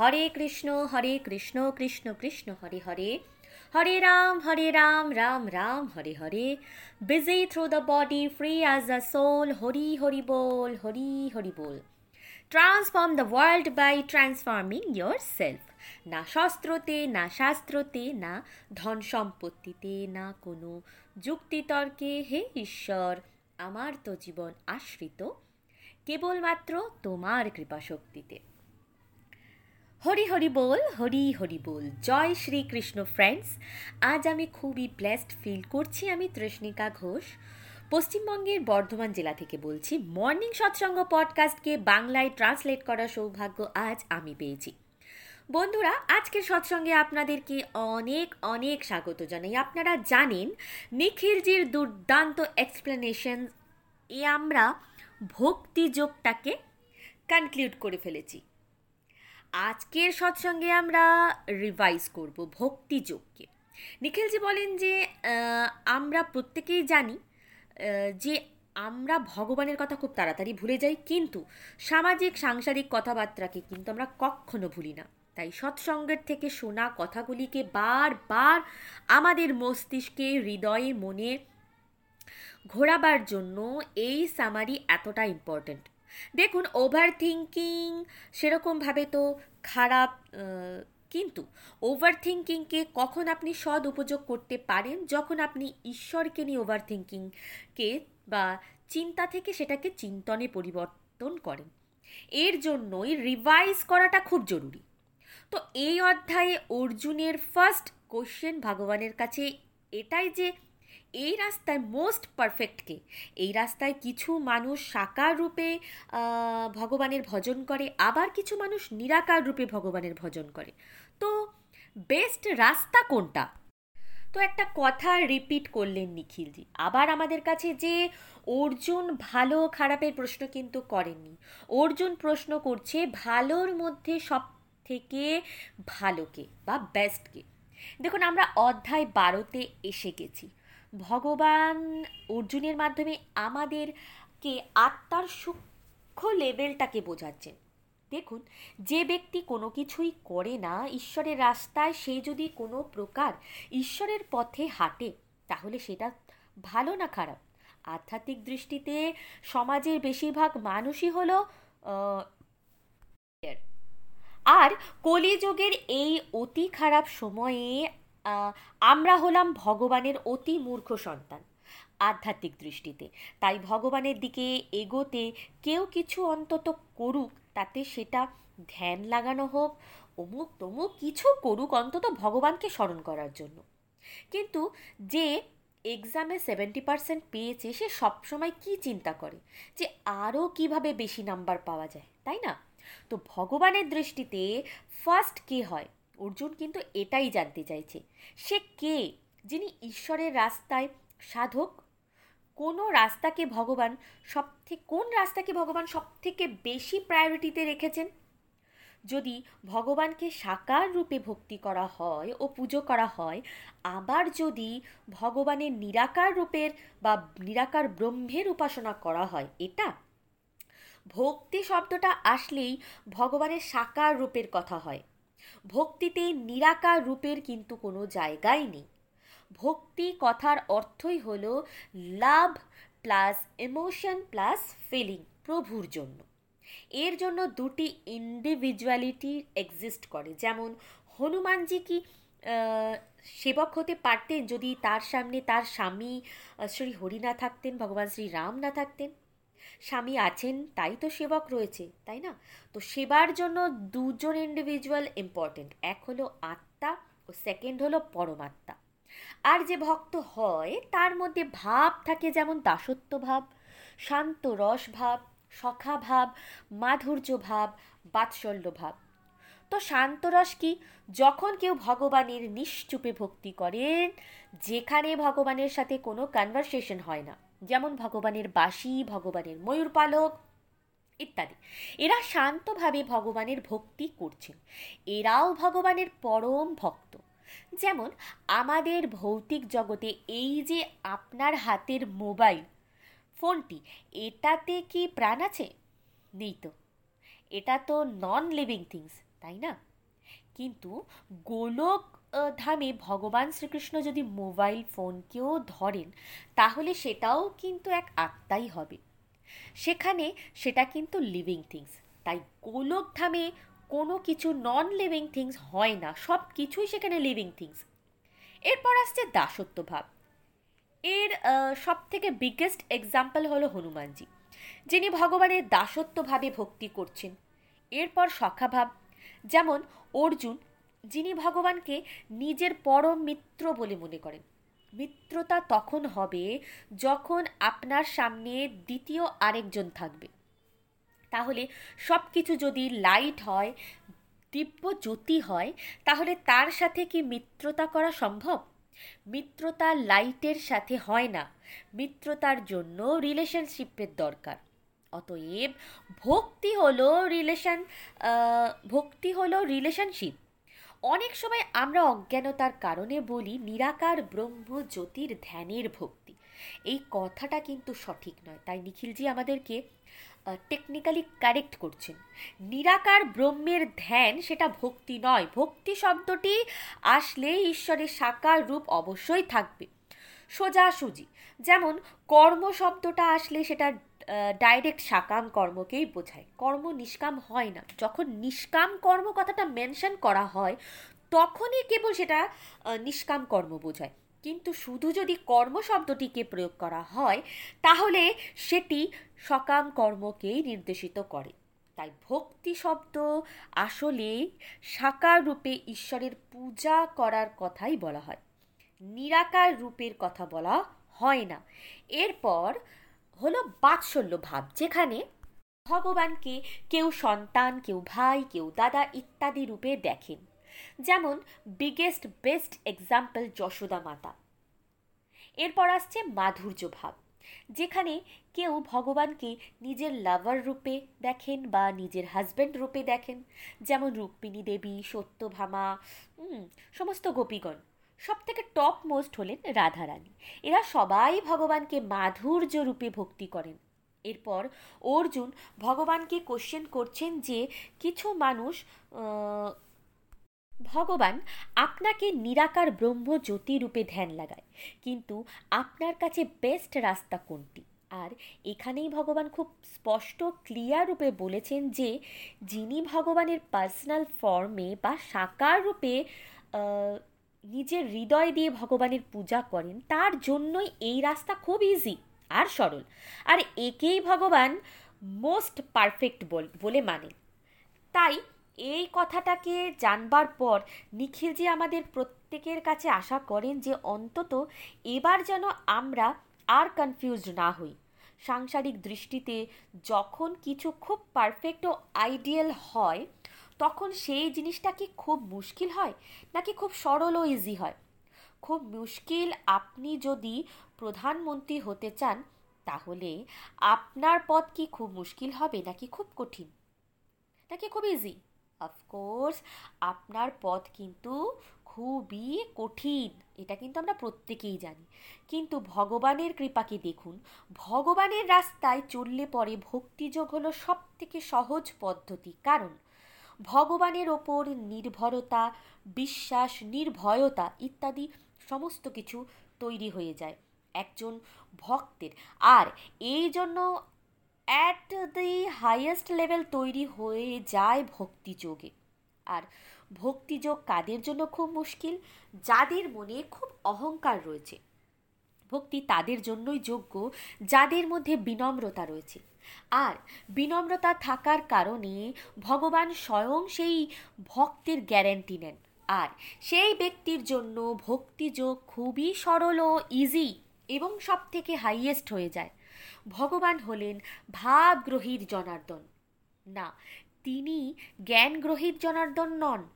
Hare Krishna Hare Krishna Krishna Krishna, Hare Hare. Hare Ram Hare Ram Ram Ram, Hare Hare. Busy through the body free as the soul Hari Hari ball, Hari Hari ball. Transform the world by transforming yourself না শস্ত্রতে, না শাস্ত্রতে, না ধন সম্পত্তিতে, না কোনো যুক্তিতর্কে। হে ঈশ্বর, আমার তো জীবন আশ্রিত। কেবলমাত্র তোমার কৃপাশক্তিতে। হরি হরি বল, হরি হরি বল। জয় শ্রীকৃষ্ণ ফ্রেন্ডস আজ আমি খুবই ব্লেসড ফিল করছি আমি তৃষ্ণিকা ঘোষ। পশ্চিমবঙ্গের বর্ধমান জেলা থেকে বলছি মর্নিং সৎসঙ্গ পডকাস্টকে বাংলায় ট্রান্সলেট করার সৌভাগ্য আজ আমি পেয়েছি। বন্ধুরা, আজকের সৎসঙ্গে আপনাদেরকে অনেক অনেক স্বাগত জানাই। আপনারা জানেন, নিখিলজির দুর্দান্ত এক্সপ্লেনেশন এ আমরা ভক্তিযোগটাকে কনক্লুড করে ফেলেছি। আজকের সৎসঙ্গে আমরা রিভাইজ করব ভক্তিযোগকে নিখিলজি বলেন যে আমরা প্রত্যেকেই জানি যে আমরা ভগবানের কথা খুব তাড়াতাড়ি ভুলে যাই, কিন্তু সামাজিক, সাংসারিক কথাবার্তাকে কিন্তু আমরা কখনো ভুলি না। তাই সৎসঙ্গের থেকে শোনা কথাগুলিকে বারবার আমাদের মস্তিষ্কে, হৃদয়ে, মনে ঘোরাবার জন্য এই সামারি এতটা ইম্পর্ট্যান্ট দেখুন ওভার থিঙ্কিং সেরকমভাবে তো খারাপ কিন্তু ওভার থিঙ্কিংকে কখন আপনি সদ উপযোগ করতে পারেন? যখন আপনি ঈশ্বরকে নিয়ে ওভার থিঙ্কিংকে বা চিন্তা থেকে সেটাকে চিন্তনে পরিবর্তন করেন। এর জন্যই রিভাইজ করাটা খুব জরুরি। তো এই অধ্যায়ে অর্জুনের ফার্স্ট কোশ্চেন ভগবানের কাছে এটাই যে এই রাস্তায় মোস্ট পারফেক্টকে এই রাস্তায় কিছু মানুষ সাকার রূপে ভগবানের ভজন করে, আবার কিছু মানুষ নিরাকার রূপে ভগবানের ভজন করে। তো বেস্ট রাস্তা কোনটা? তো একটা কথা রিপিট করলেন নিখিলজি। আবার আমাদের কাছে যে, অর্জুন ভালো খারাপের প্রশ্ন কিন্তু করেননি। অর্জুন প্রশ্ন করছে, ভালোর মধ্যে সব থেকে ভালোকে বা বেস্টকে দেখুন, আমরা অধ্যায় বারোতে এসে গেছি। ভগবান অর্জুনের মাধ্যমে আমাদেরকে আত্মার সূক্ষ্ম লেভেলটাকে বোঝাচ্ছেন। দেখুন, যে ব্যক্তি কোনো কিছুই করে না, ঈশ্বরের রাস্তায় সে যদি কোনো প্রকার ঈশ্বরের পথে হাঁটে, তাহলে সেটা ভালো না খারাপ? আধ্যাত্মিক দৃষ্টিতে সমাজের বেশিরভাগ মানুষই হলো আর কলিযুগের এই অতি খারাপ সময়ে আমরা হলাম ভগবানের অতি মূর্খ সন্তান আধ্যাত্মিক দৃষ্টিতে। তাই ভগবানের দিকে এগোতে কেউ কিছু অন্তত করুক, তাতে সেটা ধ্যান লাগানো হোক, অমুক তমুক কিছু করুক অন্তত ভগবানকে স্মরণ করার জন্য। কিন্তু যে এক্সামে সেভেন্টি পার্সেন্ট পেয়েছে, সে সবসময় কি চিন্তা করে? যে আরও কীভাবে বেশি নাম্বার পাওয়া যায়, তাই না? তো ভগবানের দৃষ্টিতে ফার্স্ট কে হয়? অর্জুন কিন্তু এটাই জানতে চাইছে। সে কে? যিনি ঈশ্বরের রাস্তায় সাধক, কোনো রাস্তাকে ভগবান সব থেকে কোন রাস্তাকে ভগবান সব থেকে বেশি প্রায়োরিটিতে রেখেছেন? যদি ভগবানকে সাকার রূপে ভক্তি করা হয় ও পুজো করা হয়, আবার যদি ভগবানের নিরাকার রূপের বা নিরাকার ব্রহ্মের উপাসনা করা হয়, এটা? ভক্তি শব্দটা আসলেই ভগবানের সাকার রূপের কথা হয়। ভক্তিতে নিরাকার রূপের কিন্তু কোনো জায়গাই নেই। ভক্তি কথার অর্থই হল love plus emotion plus feeling প্রভুর জন্য। এর জন্য দুটি ইন্ডিভিজুয়ালিটি এক্সিস্ট করে। যেমন হনুমানজি কি সেবক হতে পারতেন যদি তার সামনে তার স্বামী শ্রী হরি না থাকতেন, ভগবান শ্রী রাম না থাকতেন? স্বামী আছেন, তাই তো সেবক রয়েছে, তাই না? তো সেবার জন্য দুজন ইন্ডিভিজুয়াল ইম্পর্টেন্ট এক হলো আত্মা ও সেকেন্ড হলো পরমাত্মা। আর যে ভক্ত হয়, তার মধ্যে ভাব থাকে যেমন দাসত্ব ভাব, শান্ত রস ভাব, সখা ভাব, মাধুর্য ভাব, বাৎসল্য ভাব। তো শান্তরস কি? যখন কেউ ভগবানের নিশ্চুপে ভক্তি করেন, যেখানে ভগবানের সাথে কোনো কনভারসেশন হয় না। যেমন ভগবানের বাসি, ভগবানের ময়ূর পালক ইত্যাদি। এরা শান্তভাবে ভগবানের ভক্তি করছেন এরাও ভগবানের পরম ভক্ত। যেমন আমাদের ভৌতিক জগতে এই যে আপনার হাতের মোবাইল, ফোনটি, এটাতে কি প্রাণ আছে? নেই তো। এটা তো নন লিভিং থিংস তাই না? কিন্তু গোলক ধামে ভগবান শ্রীকৃষ্ণ যদি মোবাইল ফোনকেও ধরেন, তাহলে সেটাও কিন্তু এক আত্মাই হবে। সেখানে সেটা কিন্তু লিভিং থিংস তাই গোলক ধামে কোনো কিছু নন লিভিং থিংস হয় না, সব কিছুই সেখানে লিভিং থিংস এরপর আসছে দাসত্ব ভাব। এর সব থেকে বিগেস্ট এক্সাম্পল হলো হনুমানজি, যিনি ভগবানের দাসত্বভাবে ভক্তি করছেন। এরপর সখাভাব যেমন অর্জুন যিনি ভগবানকে নিজের পরম মিত্র বলে মনে করেন। মিত্রতা তখন হবে যখন আপনার সামনে দ্বিতীয় আরেকজন থাকবে। তাহলে সব কিছু যদি লাইট হয়, দিব্য জ্যোতি হয়, তাহলে তার সাথে কি মিত্রতা করা সম্ভব? মিত্রতা লাইটের সাথে হয় না। মিত্রতার জন্য রিলেশনশিপের দরকার। অতএব ভক্তি হলো রিলেশন ভক্তি হলো রিলেশনশিপ। অনেক সময় আমরা অজ্ঞানতার কারণে বলি নিরাকার ব্রহ্ম জ্যোতির ধ্যানের ভক্তি। এই কথাটা কিন্তু সঠিক নয়। তাই নিখিলজি আমাদেরকে টেকনিক্যালি কারেক্ট করছেন। নিরাকার ব্রহ্মের ধ্যান সেটা ভক্তি নয়। ভক্তি শব্দটি আসলে ঈশ্বরের সাকার রূপ অবশ্যই থাকবে। সোজাসুজি। যেমন কর্ম শব্দটা আসলে সেটা ডাইরেক্ট সাকাম কর্মকেই বোঝায়। কর্ম নিষ্কাম হয় না। যখন নিষ্কাম কর্ম কথাটা মেনশন করা হয়, তখনই কেবল সেটা নিষ্কাম কর্ম বোঝায়। কিন্তু শুধু যদি কর্ম শব্দটিকে প্রয়োগ করা হয়, তাহলে সেটি সকাম কর্মকেই নির্দেশিত করে। তাই ভক্তি শব্দ আসলে সাকার রূপে ঈশ্বরের পূজা করার কথাই বলা হয়। নিরাকার রূপের কথা বলা হয় না। এরপর হলো বাৎসল্য ভাব, যেখানে ভগবানকে কেউ সন্তান, কেউ ভাই, কেউ দাদা ইত্যাদি রূপে দেখেন। যেমন বিগেস্ট বেস্ট এক্সাম্পল যশোদা মাতা। এরপর আসছে মাধুর্য ভাব, যেখানে কেউ ভগবানকে নিজের লাভার রূপে দেখেন বা নিজের হাজব্যান্ড রূপে দেখেন। যেমন রুক্মিণী দেবী, সত্যভামা সমস্ত গোপীগণ। সব থেকে টপ মোস্ট হলেন রাধারানী। এরা সবাই ভগবানকে মাধুর্য রূপে ভক্তি করেন। এরপর অর্জুন ভগবানকে কোশ্চেন করছেন যে, কিছু মানুষ ভগবান আপনাকে নিরাকার ব্রহ্ম জ্যোতি রূপে ধ্যান লাগায়, কিন্তু আপনার কাছে বেস্ট রাস্তা কোনটি? আর এখানেই ভগবান খুব স্পষ্ট ক্লিয়ার রূপে বলেছেন যে, যিনি ভগবানের পার্সোনাল ফর্মে বা সাকার রূপে নিজের হৃদয় দিয়ে ভগবানের পূজা করেন, তার জন্যই এই রাস্তা খুব ইজি আর সরল। আর একেই ভগবান মোস্ট পারফেক্ট বলে মানে তাই এই কথাটাকে জানবার পর নিখিলজি আমাদের প্রত্যেকের কাছে আশা করেন যে অন্তত এবার যেন আমরা আর কনফিউজড না হই। সাংসারিক দৃষ্টিতে যখন কিছু খুব পারফেক্ট ও আইডিয়াল হয় তখন সেই জিনিসটা কি খুব মুশকিল হয়, নাকি খুব সরল ও ইজি হয়? খুব মুশকিল আপনি যদি প্রধানমন্ত্রী হতে চান, তাহলে আপনার পথ কি খুব মুশকিল হবে, নাকি খুব কঠিন? নাকি খুব ইজি অফকোর্স আপনার পথ কিন্তু খুবই কঠিন, এটা কিন্তু আমরা প্রত্যেকেই জানি। কিন্তু ভগবানের কৃপাকে দেখুন? ভগবানের রাস্তায় চললে পরে ভক্তিযোগ হলো সব থেকে সহজ পদ্ধতি। কারণ ভগবানের ওপর নির্ভরতা, বিশ্বাস, নির্ভয়তা ইত্যাদি সমস্ত কিছু তৈরি হয়ে যায় একজন ভক্তের। আর এই জন্য অ্যাট দি হাইয়েস্ট লেভেল তৈরি হয়ে যায় ভক্তিযোগে। আর ভক্তিযোগ কাদের জন্য খুব মুশকিল? যাদের মনে খুব অহংকার রয়েছে। ভক্তি তাদের জন্যই যোগ্য, যাদের মধ্যে বিনম্রতা রয়েছে। আর বিনম্রতা থাকার কারণে ভগবান স্বয়ং সেই ভক্তের গ্যারেন্টি নেন। আর সেই ব্যক্তির জন্য ভক্তিযোগ খুবই সরল ও ইজি এবং সব থেকে হাইয়েস্ট হয়ে যায়। ভগবান হলেন ভাবগ্রহীর জনার্দন। না, তিনি জ্ঞান গ্রহিত জনার্দন নন।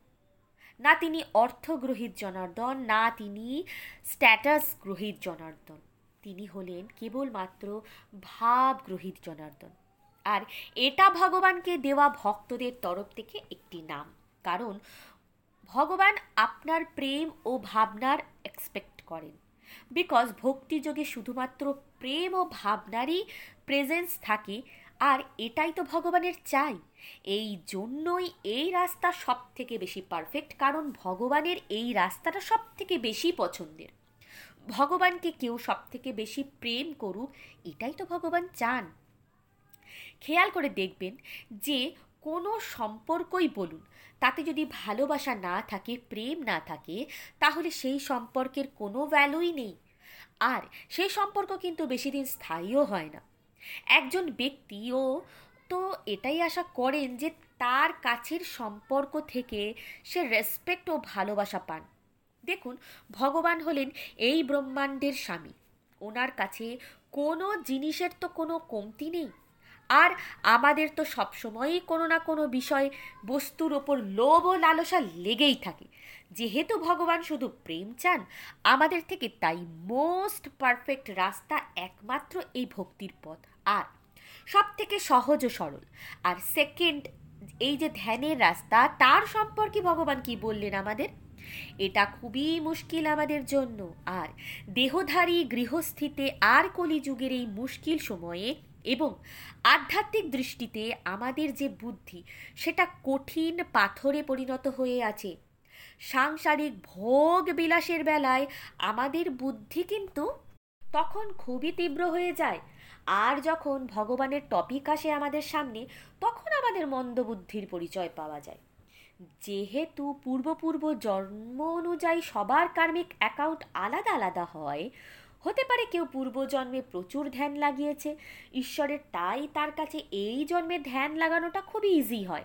না, তিনি অর্থগ্রহিত জনার্দন। না, তিনি স্ট্যাটাস গ্রহিত জনার্দন। তিনি হলেন কেবলমাত্র ভাবগ্রহিত জনার্দন। আর এটা ভগবানকে দেওয়া ভক্তদের তরফ থেকে একটি নাম। কারণ ভগবান আপনার প্রেম ও ভাবনার এক্সপেক্ট করেন। বিকজ ভক্তিযোগে শুধুমাত্র প্রেম ও ভাবনারই প্রেজেন্স থাকে, আর এটাই তো ভগবানের চাই। এই জন্যই এই রাস্তা সব থেকে বেশি পারফেক্ট কারণ ভগবানের এই রাস্তাটা সব থেকে বেশি পছন্দের। ভগবানকে কেউ সব থেকে বেশি প্রেম করুক, এটাই তো ভগবান চান। খেয়াল করে দেখবেন যে কোনো সম্পর্কই বলুন, তাতে যদি ভালোবাসা না থাকে, প্রেম না থাকে, তাহলে সেই সম্পর্কের কোনো ভ্যালুই নেই। আর সেই সম্পর্ক কিন্তু বেশি দিন স্থায়ীও হয় না। একজন ব্যক্তিও তো এটাই আশা করেন যে তার কাছের সম্পর্ক থেকে সে রেসপেক্ট ও ভালোবাসা পান। দেখুন, ভগবান হলেন এই ব্রহ্মাণ্ডের স্বামী। ওনার কাছে কোনো জিনিসের তো কোনো কমতি নেই। আর আমাদের তো সবসময়ই কোনো না কোনো বিষয়, বস্তুর ওপর লোভ ও লালসা লেগেই থাকে। যেহেতু ভগবান শুধু প্রেম চান, আমাদের থেকে তাই মোস্ট পারফেক্ট রাস্তা একমাত্র এই ভক্তির পথ। আর সব থেকে সহজ ও সরল। আর সেকেন্ড, এই যে ধ্যানের রাস্তা, তার সম্পর্কে ভগবান কি বললেন আমাদের? এটা খুবই মুশকিল আমাদের জন্য। আর দেহধারী গৃহস্থিতে আর কলিযুগের এই মুশকিল সময়ে এবং আধ্যাত্মিক দৃষ্টিতে আমাদের যে বুদ্ধি, সেটা কঠিন পাথরে পরিণত হয়ে আছে। সাংসারিক ভোগ বিলাসের বেলায় আমাদের বুদ্ধি কিন্তু তখন খুবই তীব্র হয়ে যায়। আর যখন ভগবানের টপিক আসে আমাদের সামনে, তখন আমাদের মন্দবুদ্ধির পরিচয় পাওয়া যায়। যেহেতু পূর্বপূর্ব জন্ম অনুযায়ী সবার কার্মিক অ্যাকাউন্ট আলাদা আলাদা হয়, হতে পারে কেউ পূর্বজন্মে প্রচুর ধ্যান লাগিয়েছে, ঈশ্বরের তাই তার কাছে এই জন্মে ধ্যান লাগানোটা খুবই ইজি হয়।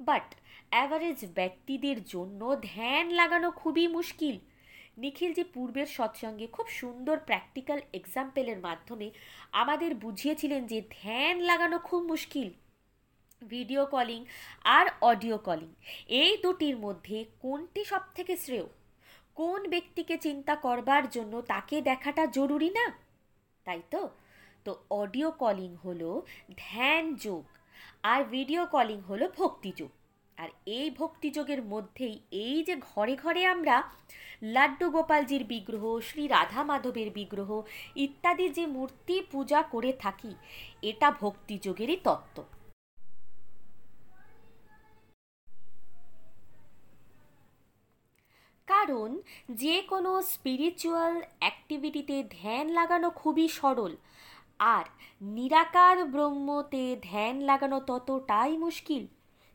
বাট অ্যাভারেজ ব্যক্তিদের জন্য ধ্যান লাগানো খুবই মুশকিল। নিখিলজি পূর্বের সৎসঙ্গে খুব সুন্দর প্র্যাকটিক্যাল এক্সাম্পলের মাধ্যমে আমাদের বুঝিয়েছিলেন যে ধ্যান লাগানো খুব মুশকিল। ভিডিও কলিং আর অডিও কলিং এই দুটির মধ্যে কোনটি সব থেকে শ্রেয়? কোন ব্যক্তিকে চিন্তা করবার জন্য তাকে দেখাটা জরুরি না? তাই তো? তো অডিও কলিং হলো ধ্যান যোগ আর ভিডিও কলিং হলো ভক্তিযোগ আর এই ভক্তিযোগের মধ্যেই এই যে ঘরে ঘরে আমরা লাড্ডু গোপালজির বিগ্রহ, শ্রী রাধা মাধবের বিগ্রহ ইত্যাদি যে মূর্তি পূজা করে থাকি, এটা ভক্তিযোগেরই তত্ত্ব। কারণ যে কোনো স্পিরিচুয়াল অ্যাক্টিভিটিতে ধ্যান লাগানো খুবই সরল। আর নিরাকার ব্রহ্মতে ধ্যান লাগানো ততটাই মুশকিল।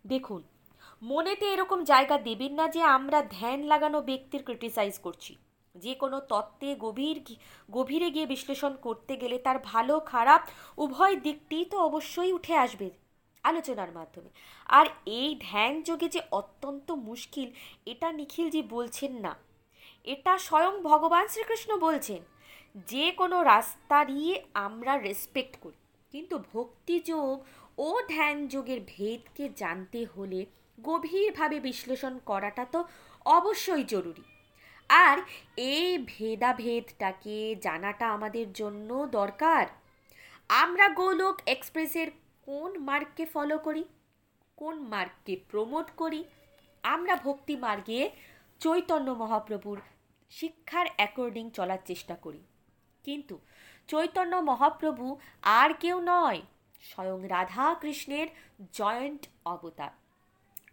দেখুন, মনেতে এরকম জায়গা দেবেন না যে আমরা ধ্যান লাগানো ব্যক্তির ক্রিটিসাইজ করছি। যে কোনো তত্ত্বে গভীর গভীরে গিয়ে বিশ্লেষণ করতে গেলে তার ভালো খারাপ উভয় দিকটি তো অবশ্যই উঠে আসবে। আলোচনার মাধ্যমে। আর এই ধ্যান যোগে যে অত্যন্ত মুশকিল, এটা নিখিলজি বলছেন না। এটা স্বয়ং ভগবান শ্রীকৃষ্ণ বলছেন, যে কোনো রাস্তারই আমরা রেসপেক্ট করি। কিন্তু ভক্তিযোগ ও ধ্যান যোগের ভেদকে জানতে হলে গভীরভাবে বিশ্লেষণ করাটা তো অবশ্যই জরুরি। আর এই ভেদাভেদটাকে জানাটা আমাদের জন্য দরকার। আমরা গোলক এক্সপ্রেসের কোন মার্গকে ফলো করি? কোন মার্গকে প্রমোট করি? আমরা ভক্তি মার্গে চৈতন্য মহাপ্রভুর শিক্ষার অ্যাকর্ডিং চলার চেষ্টা করি। কিন্তু চৈতন্য মহাপ্রভু আর কেউ নয়, স্বয়ং রাধা কৃষ্ণের জয়েন্ট অবতার।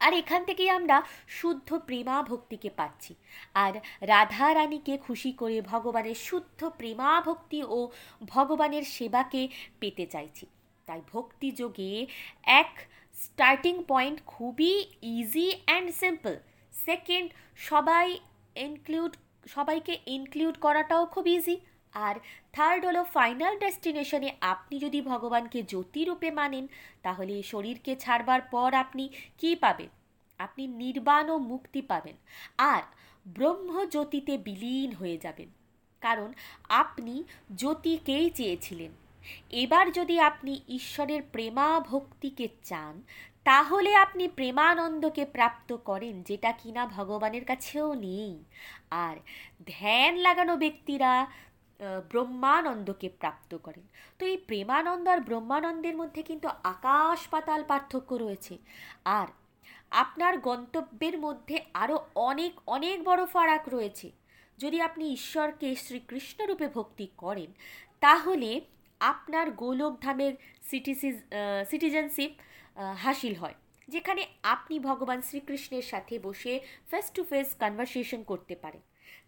আর এখান থেকেই আমরা শুদ্ধ প্রেমা ভক্তিকে পাচ্ছি। আর রাধা রানীকে খুশি করে ভগবানের শুদ্ধ প্রেমা ভক্তি ও ভগবানের সেবাকে পেতে চাইছি। তাই ভক্তি যোগে এক স্টার্টিং পয়েন্ট খুবই ইজি অ্যান্ড সিম্পল সেকেন্ড সবাই ইনক্লুড সবাইকে ইনক্লুড করাটাও খুব ইজি আর থার্ড হলো ফাইনাল ডেস্টিনেশনে আপনি যদি ভগবানকে জ্যোতিরূপে মানেন, তাহলে শরীরকে ছাড়বার পর আপনি কি পাবেন? আপনি নির্বাণ ও মুক্তি পাবেন। আর ব্রহ্মজ্যোতিতে বিলীন হয়ে যাবেন। কারণ আপনি জ্যোতিকেই চেয়েছিলেন। এবার যদি আপনি ঈশ্বরের প্রেমা ভক্তিকে চান, তাহলে আপনি প্রেমানন্দকে প্রাপ্ত করেন, যেটা কিনা ভগবানের কাছেও নেই। আর ধ্যান লাগানো ব্যক্তিরা ব্রহ্মানন্দকে প্রাপ্ত করেন। তো এই প্রেমানন্দ আর ব্রহ্মানন্দের মধ্যে কিন্তু আকাশ পাতাল পার্থক্য রয়েছে। আর আপনার গন্তব্যের মধ্যে আরও অনেক অনেক বড় ফারাক রয়েছে। যদি আপনি ঈশ্বরকে শ্রীকৃষ্ণরূপে ভক্তি করেন, তাহলে আপনার গোলকধামের সিটিসিজ সিটিজেনশিপ হাসিল হয়। যেখানে আপনি ভগবান শ্রীকৃষ্ণের সাথে বসে ফেস টু ফেস কনভারসেশন করতে পারেন।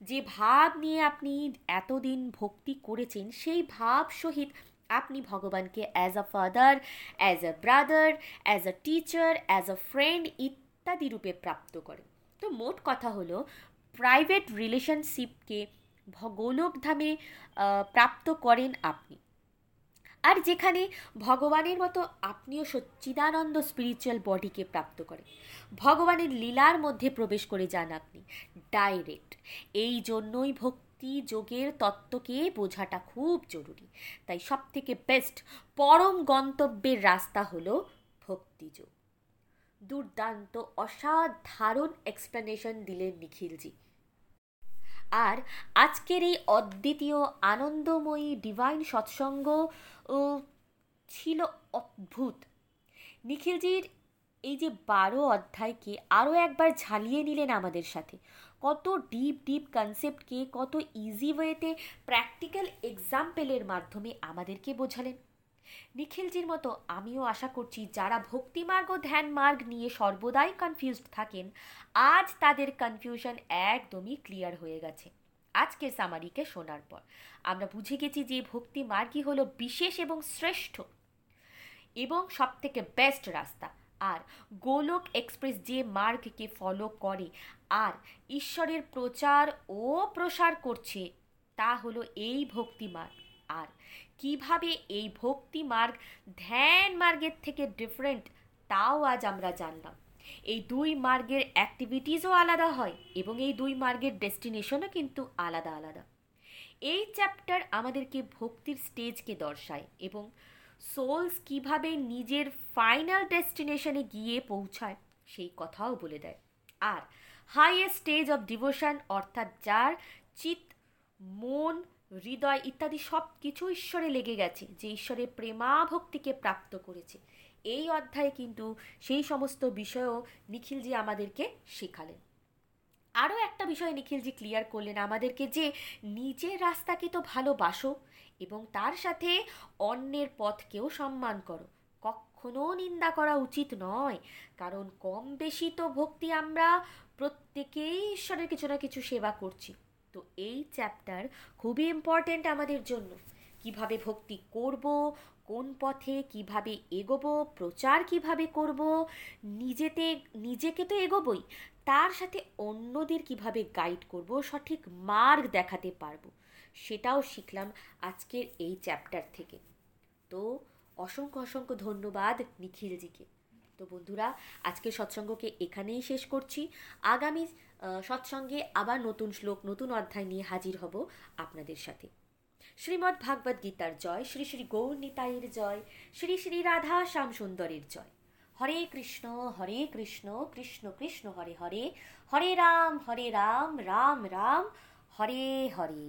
যে ভাব নিয়ে আপনি এতদিন ভক্তি করেছেন, সেই ভাব সহিত আপনি ভগবানকে as a father as a brother as a teacher as a friend ইত্যাদি রূপে প্রাপ্ত করেন। তো মোট কথা হলো প্রাইভেট রিলেশনশিপকে গোলকধামে প্রাপ্ত করেন আপনি। আর যেখানে ভগবানের মতো আপনিও সচ্চিদানন্দ স্পিরিচুয়াল বডিকে প্রাপ্ত করেন। ভগবানের লীলার মধ্যে প্রবেশ করে যান আপনি। ডাইরেক্ট এই জন্যই ভক্তি যোগের তত্ত্বকে বোঝাটা খুব জরুরি। তাই সব থেকে বেস্ট পরম গন্তব্যের রাস্তা হলো ভক্তিযোগ দুর্দান্ত, অসাধারণ এক্সপ্লেনেশন দিলেন নিখিলজি। আর আজকের এই অদ্বিতীয় আনন্দময়ী ডিভাইন সৎসঙ্গ ছিল অদ্ভুত। নিখিলজির এই যে বারো অধ্যায়কে আরও একবার ঝালিয়ে নিলেন আমাদের সাথে। কত ডিপ ডিপ কনসেপ্টকে কত ইজি ওয়েতে প্র্যাকটিক্যাল এক্সাম্পলের মাধ্যমে আমাদেরকে বোঝালেন। নিখিলজির মতো আমিও আশা করছি যারা ভক্তিমার্গ ধ্যান মার্গ নিয়ে সর্বদাই কনফিউজড থাকেন, আজ তাদের কনফিউশন একদমই ক্লিয়ার হয়ে গেছে। আজকের সামারিকে শোনার পর। আমরা বুঝে গেছি যে ভক্তি মার্গই হলো বিশেষ এবং শ্রেষ্ঠ এবং সব থেকে বেস্ট রাস্তা। আর গোলক এক্সপ্রেস যে মার্গকে ফলো করে, আর ঈশ্বরের প্রচার ও প্রসার করছে, তা হলো এই ভক্তি মার্গ আর কীভাবে এই ভক্তি মার্গ ধ্যান মার্গের থেকে ডিফারেন্ট তাও আজ আমরা জানলাম। এই দুই মার্গের অ্যাক্টিভিটিসও আলাদা হয় এবং এই দুই মার্গের ডেস্টিনেশনও কিন্তু আলাদা আলাদা। এই চ্যাপ্টার আমাদেরকে ভক্তির স্টেজকে দর্শায় এবং সোলস কীভাবে নিজের ফাইনাল ডেস্টিনেশনে গিয়ে পৌঁছায় সেই কথাও বলে দেয়। আর হাইয়েস্ট স্টেজ অফ ডিভোশন অর্থাৎ যার চিত মন হৃদয় ইত্যাদি সব কিছু ঈশ্বরে লেগে গেছে, যে ঈশ্বরের প্রেমাভক্তিকে প্রাপ্ত করেছে। এই অধ্যায়ে কিন্তু সেই সমস্ত বিষয়ও নিখিলজি আমাদেরকে শেখালেন। আরও একটা বিষয় নিখিলজি ক্লিয়ার করলেন আমাদেরকে যে নিজের রাস্তাকে তো ভালোবাসো এবং তার সাথে অন্যের পথকেও সম্মান করো। কখনো নিন্দা করা উচিত নয়, কারণ কম বেশি তো ভক্তি আমরা প্রত্যেকেই ঈশ্বরের কিছু না কিছু সেবা করছি। তো এই চ্যাপ্টার খুবই ইম্পর্ট্যান্ট আমাদের জন্য। কীভাবে ভক্তি করব, কোন পথে কীভাবে এগোবো, প্রচার কীভাবে করব, নিজেতে, নিজেকে তো এগোবই, তার সাথে অন্যদের কীভাবে গাইড করব, সঠিক মার্গ দেখাতে পারব, সেটাও শিখলাম আজকের এই চ্যাপ্টার থেকে। তো অসংখ্য অসংখ্য ধন্যবাদ নিখিলজিকে। তো বন্ধুরা আজকে সৎসঙ্গকে এখানেই শেষ করছি। আগামী সৎসঙ্গে আবার নতুন শ্লোক, নতুন অধ্যায় নিয়ে হাজির হব আপনাদের সাথে। শ্রীমদ্ ভাগবত গীতার জয়, শ্রী শ্রী গৌর নিতাইয়ের জয়, শ্রী শ্রী রাধা শ্যাম সুন্দরের জয়। হরে কৃষ্ণ হরে কৃষ্ণ কৃষ্ণ কৃষ্ণ, হরে হরে হরে রাম হরে রাম রাম রাম, হরে হরে।